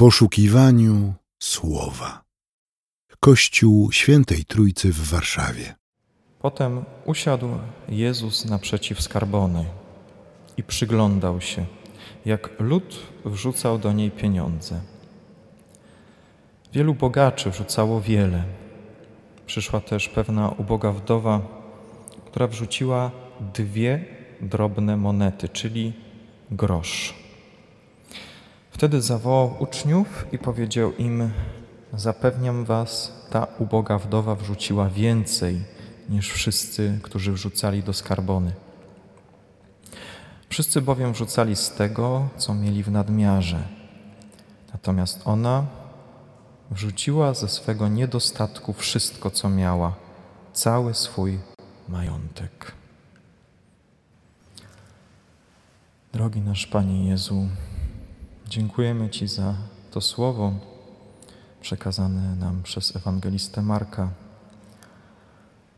poszukiwaniu słowa. Kościół Świętej Trójcy w Warszawie. Potem usiadł Jezus naprzeciw skarbony i przyglądał się, jak lud wrzucał do niej pieniądze. Wielu bogaczy wrzucało wiele. Przyszła też pewna uboga wdowa, która wrzuciła dwie drobne monety, czyli grosz. Wtedy zawołał uczniów i powiedział im: Zapewniam was, ta uboga wdowa wrzuciła więcej niż wszyscy, którzy wrzucali do skarbony. Wszyscy bowiem wrzucali z tego, co mieli w nadmiarze. Natomiast ona wrzuciła ze swego niedostatku wszystko, co miała, cały swój majątek. Drogi nasz Panie Jezu, dziękujemy Ci za to słowo przekazane nam przez ewangelistę Marka.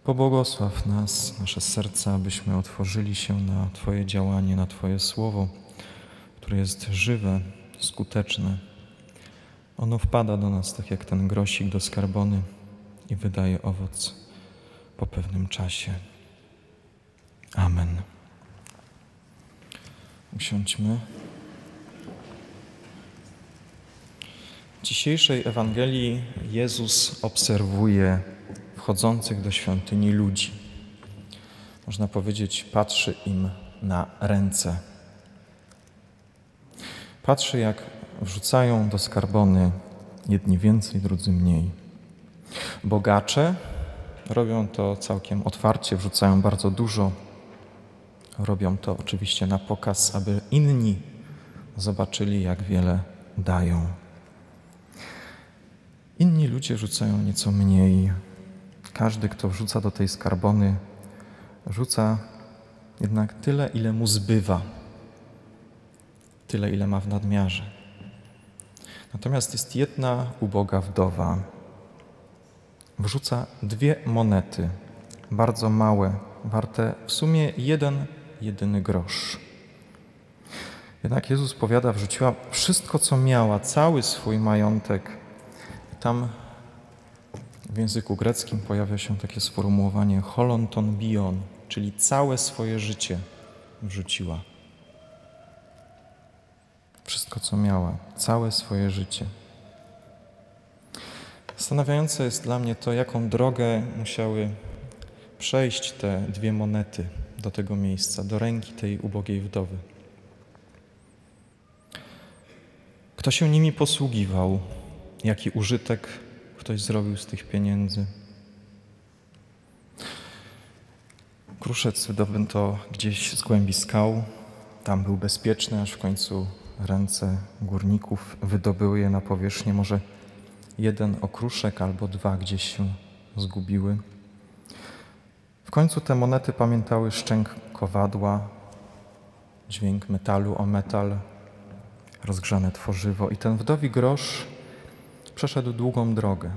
Pobłogosław nas, nasze serca, abyśmy otworzyli się na Twoje działanie, na Twoje słowo, które jest żywe, skuteczne. Ono wpada do nas tak jak ten grosik do skarbony i wydaje owoc po pewnym czasie. Amen. Usiądźmy. W dzisiejszej Ewangelii Jezus obserwuje wchodzących do świątyni ludzi. Można powiedzieć, patrzy im na ręce. Patrzy, jak wrzucają do skarbony jedni więcej, drudzy mniej. Bogacze robią to całkiem otwarcie, wrzucają bardzo dużo. Robią to oczywiście na pokaz, aby inni zobaczyli, jak wiele dają. Inni ludzie rzucają nieco mniej. Każdy, kto wrzuca do tej skarbony, rzuca jednak tyle, ile mu zbywa, tyle, ile ma w nadmiarze. Natomiast jest jedna uboga wdowa. Wrzuca dwie monety, bardzo małe, warte w sumie jeden, jedyny grosz. Jednak Jezus powiada, wrzuciła wszystko, co miała, cały swój majątek. Tam w języku greckim pojawia się takie sformułowanie holonton bion, czyli całe swoje życie wrzuciła. Wszystko, co miała, całe swoje życie. Zastanawiające jest dla mnie to, jaką drogę musiały przejść te dwie monety do tego miejsca, do ręki tej ubogiej wdowy. Kto się nimi posługiwał, jaki użytek ktoś zrobił z tych pieniędzy. Kruszec wydobyto gdzieś z głębi skał. Tam był bezpieczny, aż w końcu ręce górników wydobyły je na powierzchnię. Może jeden okruszek albo dwa gdzieś się zgubiły. W końcu te monety pamiętały szczęk kowadła, dźwięk metalu o metal, rozgrzane tworzywo i ten wdowi grosz przeszedł długą drogę.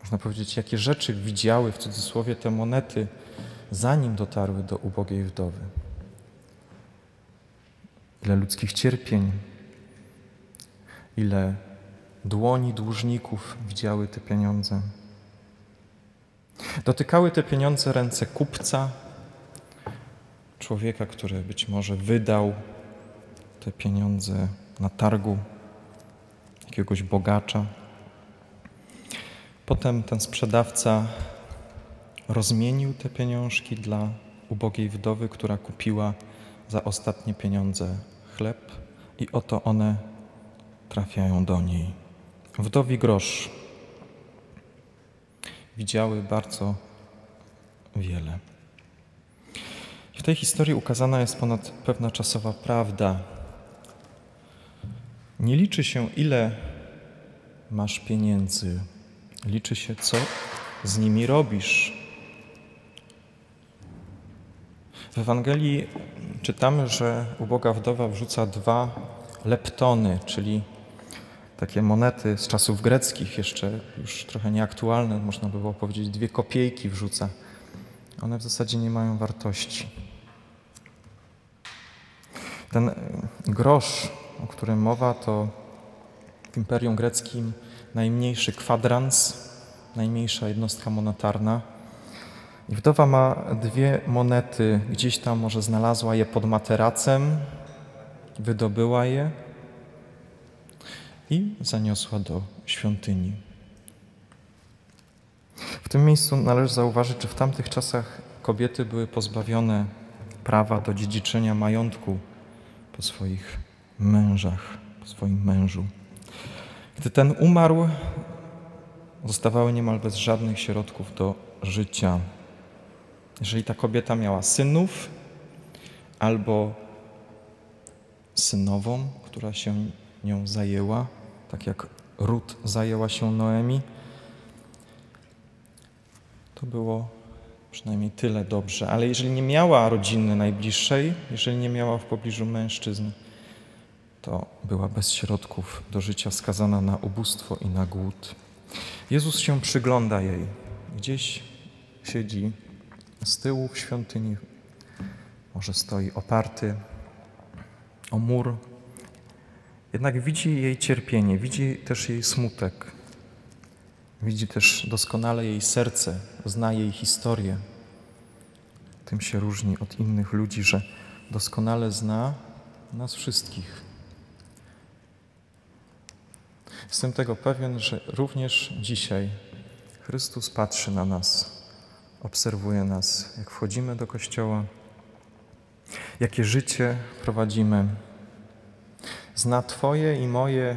Można powiedzieć, jakie rzeczy widziały w cudzysłowie te monety, zanim dotarły do ubogiej wdowy. Ile ludzkich cierpień, ile dłoni dłużników widziały te pieniądze. Dotykały te pieniądze ręce kupca, człowieka, który być może wydał te pieniądze na targu jakiegoś bogacza. Potem ten sprzedawca rozmienił te pieniążki dla ubogiej wdowy, która kupiła za ostatnie pieniądze chleb, i oto one trafiają do niej. Wdowi grosz widziały bardzo wiele. W tej historii ukazana jest ponad pewna czasowa prawda, nie liczy się, ile masz pieniędzy, liczy się, co z nimi robisz. W Ewangelii czytamy, że uboga wdowa wrzuca dwa leptony, czyli takie monety z czasów greckich, jeszcze już trochę nieaktualne, można by było powiedzieć, dwie kopiejki wrzuca. One w zasadzie nie mają wartości. Ten grosz o którym mowa, to w Imperium Greckim najmniejszy kwadrans, najmniejsza jednostka monetarna. I wdowa ma dwie monety, gdzieś tam może znalazła je pod materacem, wydobyła je i zaniosła do świątyni. W tym miejscu należy zauważyć, że w tamtych czasach kobiety były pozbawione prawa do dziedziczenia majątku po swoich mężach, swoim mężu. Gdy ten umarł, zostawały niemal bez żadnych środków do życia. Jeżeli ta kobieta miała synów albo synową, która się nią zajęła, tak jak Rut zajęła się Noemi, to było przynajmniej tyle dobrze. Ale jeżeli nie miała rodziny najbliższej, jeżeli nie miała w pobliżu mężczyzn, to była bez środków do życia, skazana na ubóstwo i na głód. Jezus się przygląda jej. Gdzieś siedzi z tyłu w świątyni, może stoi oparty o mur. Jednak widzi jej cierpienie, widzi też jej smutek. Widzi też doskonale jej serce, zna jej historię. Tym się różni od innych ludzi, że doskonale zna nas wszystkich. Jestem tego pewien, że również dzisiaj Chrystus patrzy na nas, obserwuje nas, jak wchodzimy do kościoła, jakie życie prowadzimy. Zna Twoje i moje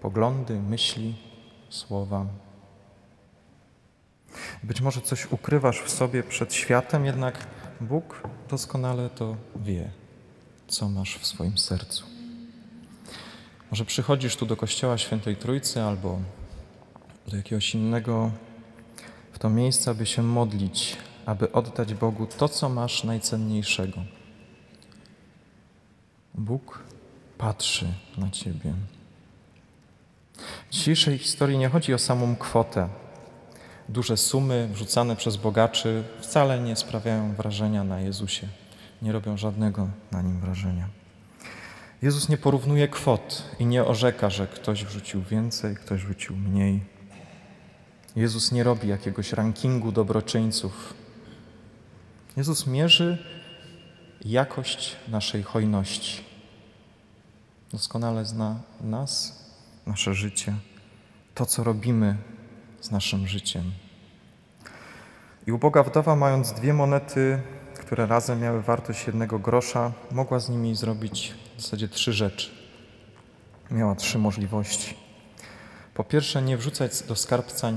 poglądy, myśli, słowa. Być może coś ukrywasz w sobie przed światem, jednak Bóg doskonale to wie, co masz w swoim sercu. Może przychodzisz tu do Kościoła Świętej Trójcy albo do jakiegoś innego w to miejsce, aby się modlić, aby oddać Bogu to, co masz najcenniejszego. Bóg patrzy na Ciebie. W dzisiejszej historii nie chodzi o samą kwotę. Duże sumy wrzucane przez bogaczy wcale nie sprawiają wrażenia na Jezusie. Nie robią żadnego na nim wrażenia. Jezus nie porównuje kwot i nie orzeka, że ktoś wrzucił więcej, ktoś wrzucił mniej. Jezus nie robi jakiegoś rankingu dobroczyńców. Jezus mierzy jakość naszej hojności. Doskonale zna nas, nasze życie, to, co robimy z naszym życiem. I uboga wdowa, mając dwie monety, które razem miały wartość jednego grosza, mogła z nimi zrobić w zasadzie trzy rzeczy. Miała trzy możliwości. Po pierwsze, nie wrzucać do skarbca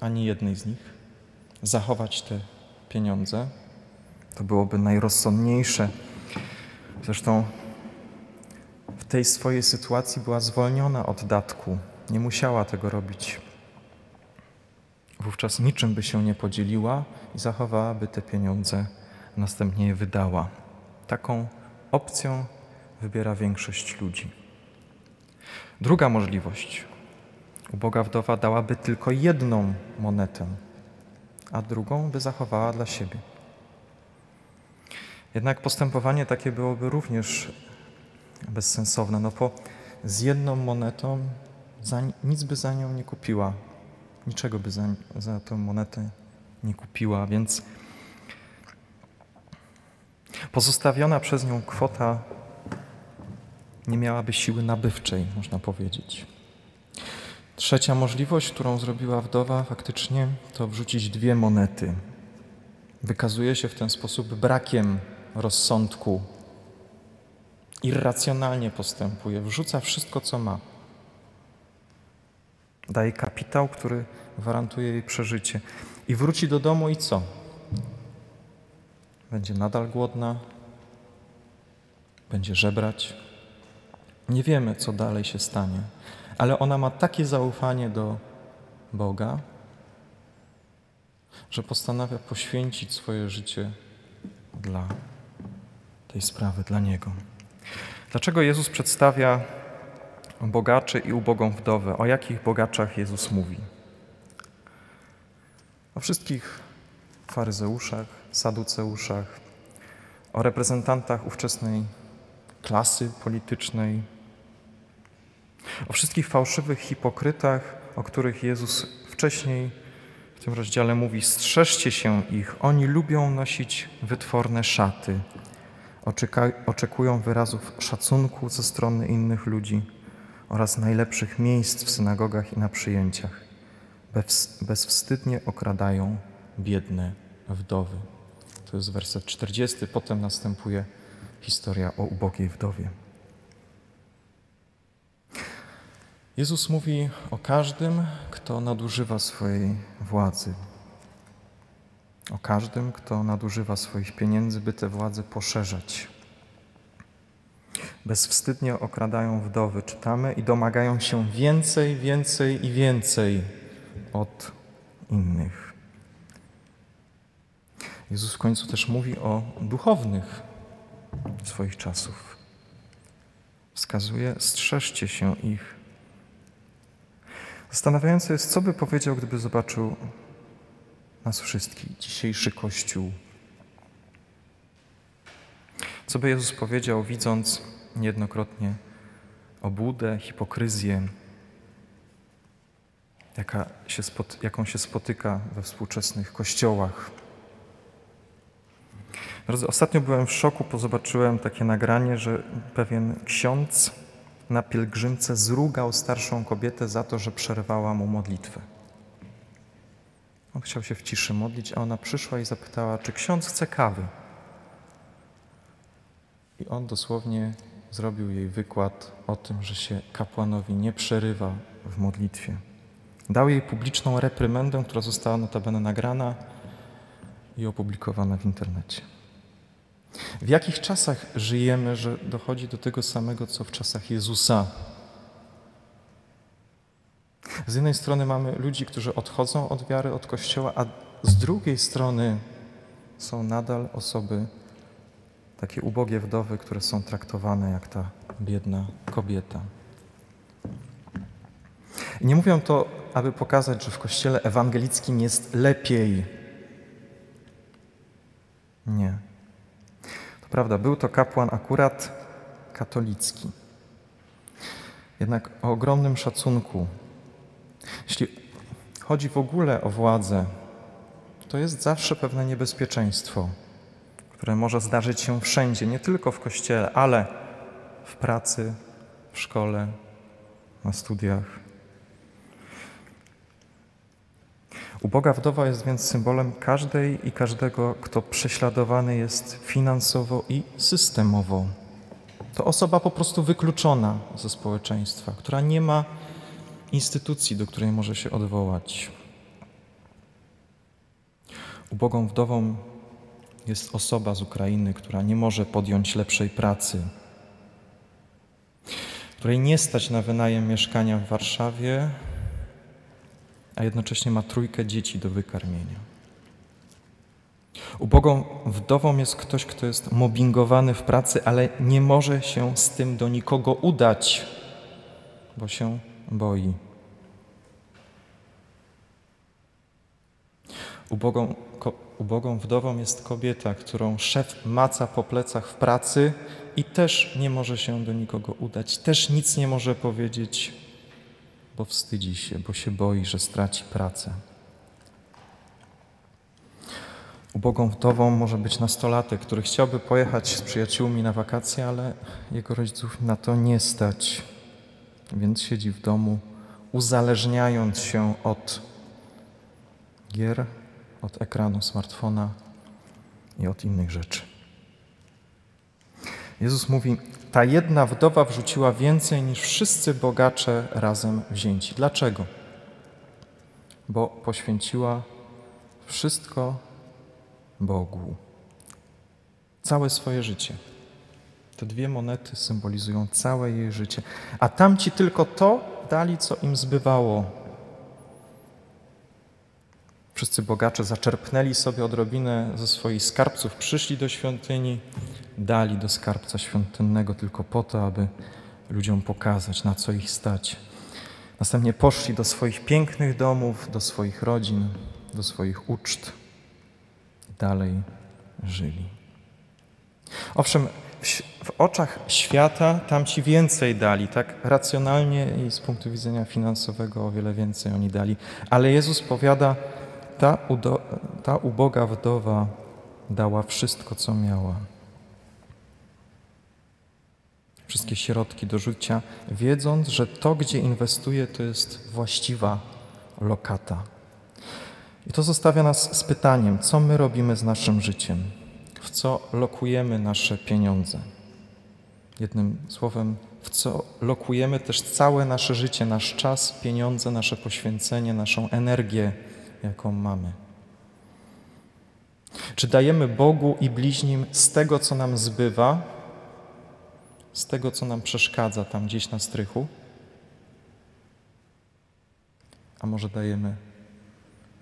ani jednej z nich, zachować te pieniądze. To byłoby najrozsądniejsze. Zresztą w tej swojej sytuacji była zwolniona od datku. Nie musiała tego robić. Wówczas niczym by się nie podzieliła i zachowałaby te pieniądze, następnie je wydała. Taką opcją wybiera większość ludzi. Druga możliwość. Uboga wdowa dałaby tylko jedną monetę, a drugą by zachowała dla siebie. Jednak postępowanie takie byłoby również bezsensowne, no bo z jedną monetą za, nic by za nią nie kupiła, niczego by za, za tę monetę nie kupiła, więc pozostawiona przez nią kwota nie miałaby siły nabywczej, można powiedzieć. Trzecia możliwość, którą zrobiła wdowa faktycznie, to wrzucić dwie monety. Wykazuje się w ten sposób brakiem rozsądku. Irracjonalnie postępuje, wrzuca wszystko, co ma. Daje kapitał, który gwarantuje jej przeżycie. I wróci do domu i co? Będzie nadal głodna, będzie żebrać, nie wiemy, co dalej się stanie, ale ona ma takie zaufanie do Boga, że postanawia poświęcić swoje życie dla tej sprawy, dla Niego. Dlaczego Jezus przedstawia bogaczy i ubogą wdowę? O jakich bogaczach Jezus mówi? O wszystkich faryzeuszach, saduceuszach, o reprezentantach ówczesnej klasy politycznej, O wszystkich fałszywych hipokrytach, o których Jezus wcześniej w tym rozdziale mówi: strzeżcie się ich, oni lubią nosić wytworne szaty, oczekują wyrazów szacunku ze strony innych ludzi oraz najlepszych miejsc w synagogach i na przyjęciach. Bezwstydnie okradają biedne wdowy. To jest werset 40. Potem następuje historia o ubogiej wdowie. Jezus mówi o każdym, kto nadużywa swojej władzy. O każdym, kto nadużywa swoich pieniędzy, by tę władzę poszerzać. Bezwstydnie okradają wdowy, czytamy, i domagają się więcej, więcej i więcej od innych. Jezus w końcu też mówi o duchownych swoich czasów. Wskazuje, strzeżcie się ich. Zastanawiające jest, co by powiedział, gdyby zobaczył nas wszystkich, dzisiejszy Kościół. Co by Jezus powiedział, widząc niejednokrotnie obłudę, hipokryzję, jaka się jaką się spotyka we współczesnych kościołach. Drodzy, ostatnio byłem w szoku, bo zobaczyłem takie nagranie, że pewien ksiądz na pielgrzymce zrugał starszą kobietę za to, że przerwała mu modlitwę. On chciał się w ciszy modlić, a ona przyszła i zapytała, czy ksiądz chce kawy. I on dosłownie zrobił jej wykład o tym, że się kapłanowi nie przerywa w modlitwie. Dał jej publiczną reprymendę, która została notabene nagrana i opublikowana w internecie. W jakich czasach żyjemy, że dochodzi do tego samego, co w czasach Jezusa? Z jednej strony mamy ludzi, którzy odchodzą od wiary, od Kościoła, a z drugiej strony są nadal osoby, takie ubogie wdowy, które są traktowane jak ta biedna kobieta. Nie mówię to, aby pokazać, że w Kościele ewangelickim jest lepiej. Nie. Prawda, był to kapłan akurat katolicki. Jednak o ogromnym szacunku. Jeśli chodzi w ogóle o władzę, to jest zawsze pewne niebezpieczeństwo, które może zdarzyć się wszędzie, nie tylko w kościele, ale w pracy, w szkole, na studiach. Uboga wdowa jest więc symbolem każdej i każdego, kto prześladowany jest finansowo i systemowo. To osoba po prostu wykluczona ze społeczeństwa, która nie ma instytucji, do której może się odwołać. Ubogą wdową jest osoba z Ukrainy, która nie może podjąć lepszej pracy, której nie stać na wynajem mieszkania w Warszawie, a jednocześnie ma trójkę dzieci do wykarmienia. Ubogą wdową jest ktoś, kto jest mobbingowany w pracy, ale nie może się z tym do nikogo udać, bo się boi. Ubogą, ko, ubogą wdową jest kobieta, którą szef maca po plecach w pracy i też nie może się do nikogo udać, też nic nie może powiedzieć, bo wstydzi się, bo się boi, że straci pracę. Ubogą wdową może być nastolatek, który chciałby pojechać z przyjaciółmi na wakacje, ale jego rodziców na to nie stać, więc siedzi w domu, uzależniając się od gier, od ekranu smartfona i od innych rzeczy. Jezus mówi: Ta jedna wdowa wrzuciła więcej niż wszyscy bogacze razem wzięci. Dlaczego? Bo poświęciła wszystko Bogu. Całe swoje życie. Te dwie monety symbolizują całe jej życie. A tamci tylko to dali, co im zbywało. Wszyscy bogacze zaczerpnęli sobie odrobinę ze swoich skarbców, przyszli do świątyni, dali do skarbca świątynnego tylko po to, aby ludziom pokazać, na co ich stać. Następnie poszli do swoich pięknych domów, do swoich rodzin, do swoich uczt dalej żyli. Owszem, w, oczach świata tam ci więcej dali, tak racjonalnie i z punktu widzenia finansowego o wiele więcej oni dali. Ale Jezus powiada, ta, udo, ta uboga wdowa dała wszystko, co miała. Wszystkie środki do życia, wiedząc, że to, gdzie inwestuje, to jest właściwa lokata. I to zostawia nas z pytaniem, co my robimy z naszym życiem, w co lokujemy nasze pieniądze. Jednym słowem, w co lokujemy też całe nasze życie, nasz czas, pieniądze, nasze poświęcenie, naszą energię, jaką mamy. Czy dajemy Bogu i bliźnim z tego, co nam zbywa, z tego, co nam przeszkadza tam gdzieś na strychu? A może dajemy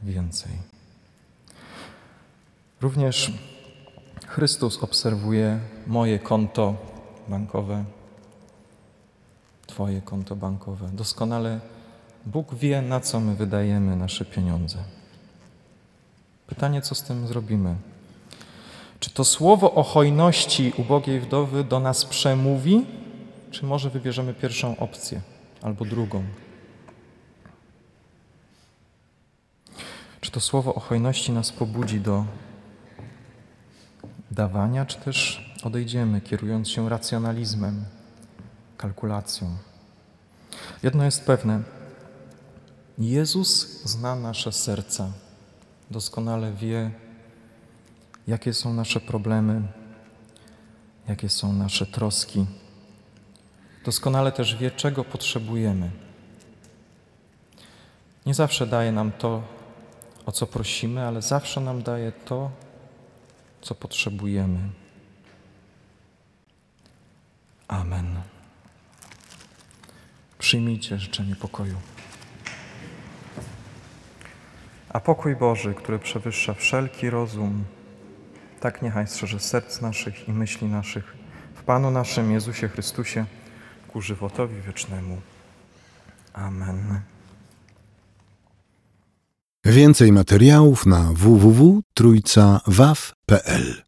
więcej? Również Chrystus obserwuje moje konto bankowe, Twoje konto bankowe. Doskonale Bóg wie, na co my wydajemy nasze pieniądze. Pytanie, co z tym zrobimy? Czy to słowo o hojności ubogiej wdowy do nas przemówi, czy może wybierzemy pierwszą opcję albo drugą? Czy to słowo o hojności nas pobudzi do dawania, czy też odejdziemy, kierując się racjonalizmem, kalkulacją? Jedno jest pewne: Jezus zna nasze serca, doskonale wie, jakie są nasze problemy, jakie są nasze troski. Doskonale też wie, czego potrzebujemy. Nie zawsze daje nam to, o co prosimy, ale zawsze nam daje to, co potrzebujemy. Amen. Przyjmijcie życzenie pokoju. A pokój Boży, który przewyższa wszelki rozum, tak niechaj strzeże serc naszych i myśli naszych w Panu naszym Jezusie Chrystusie ku żywotowi wiecznemu. Amen. Więcej materiałów na www.trójcawaw.pl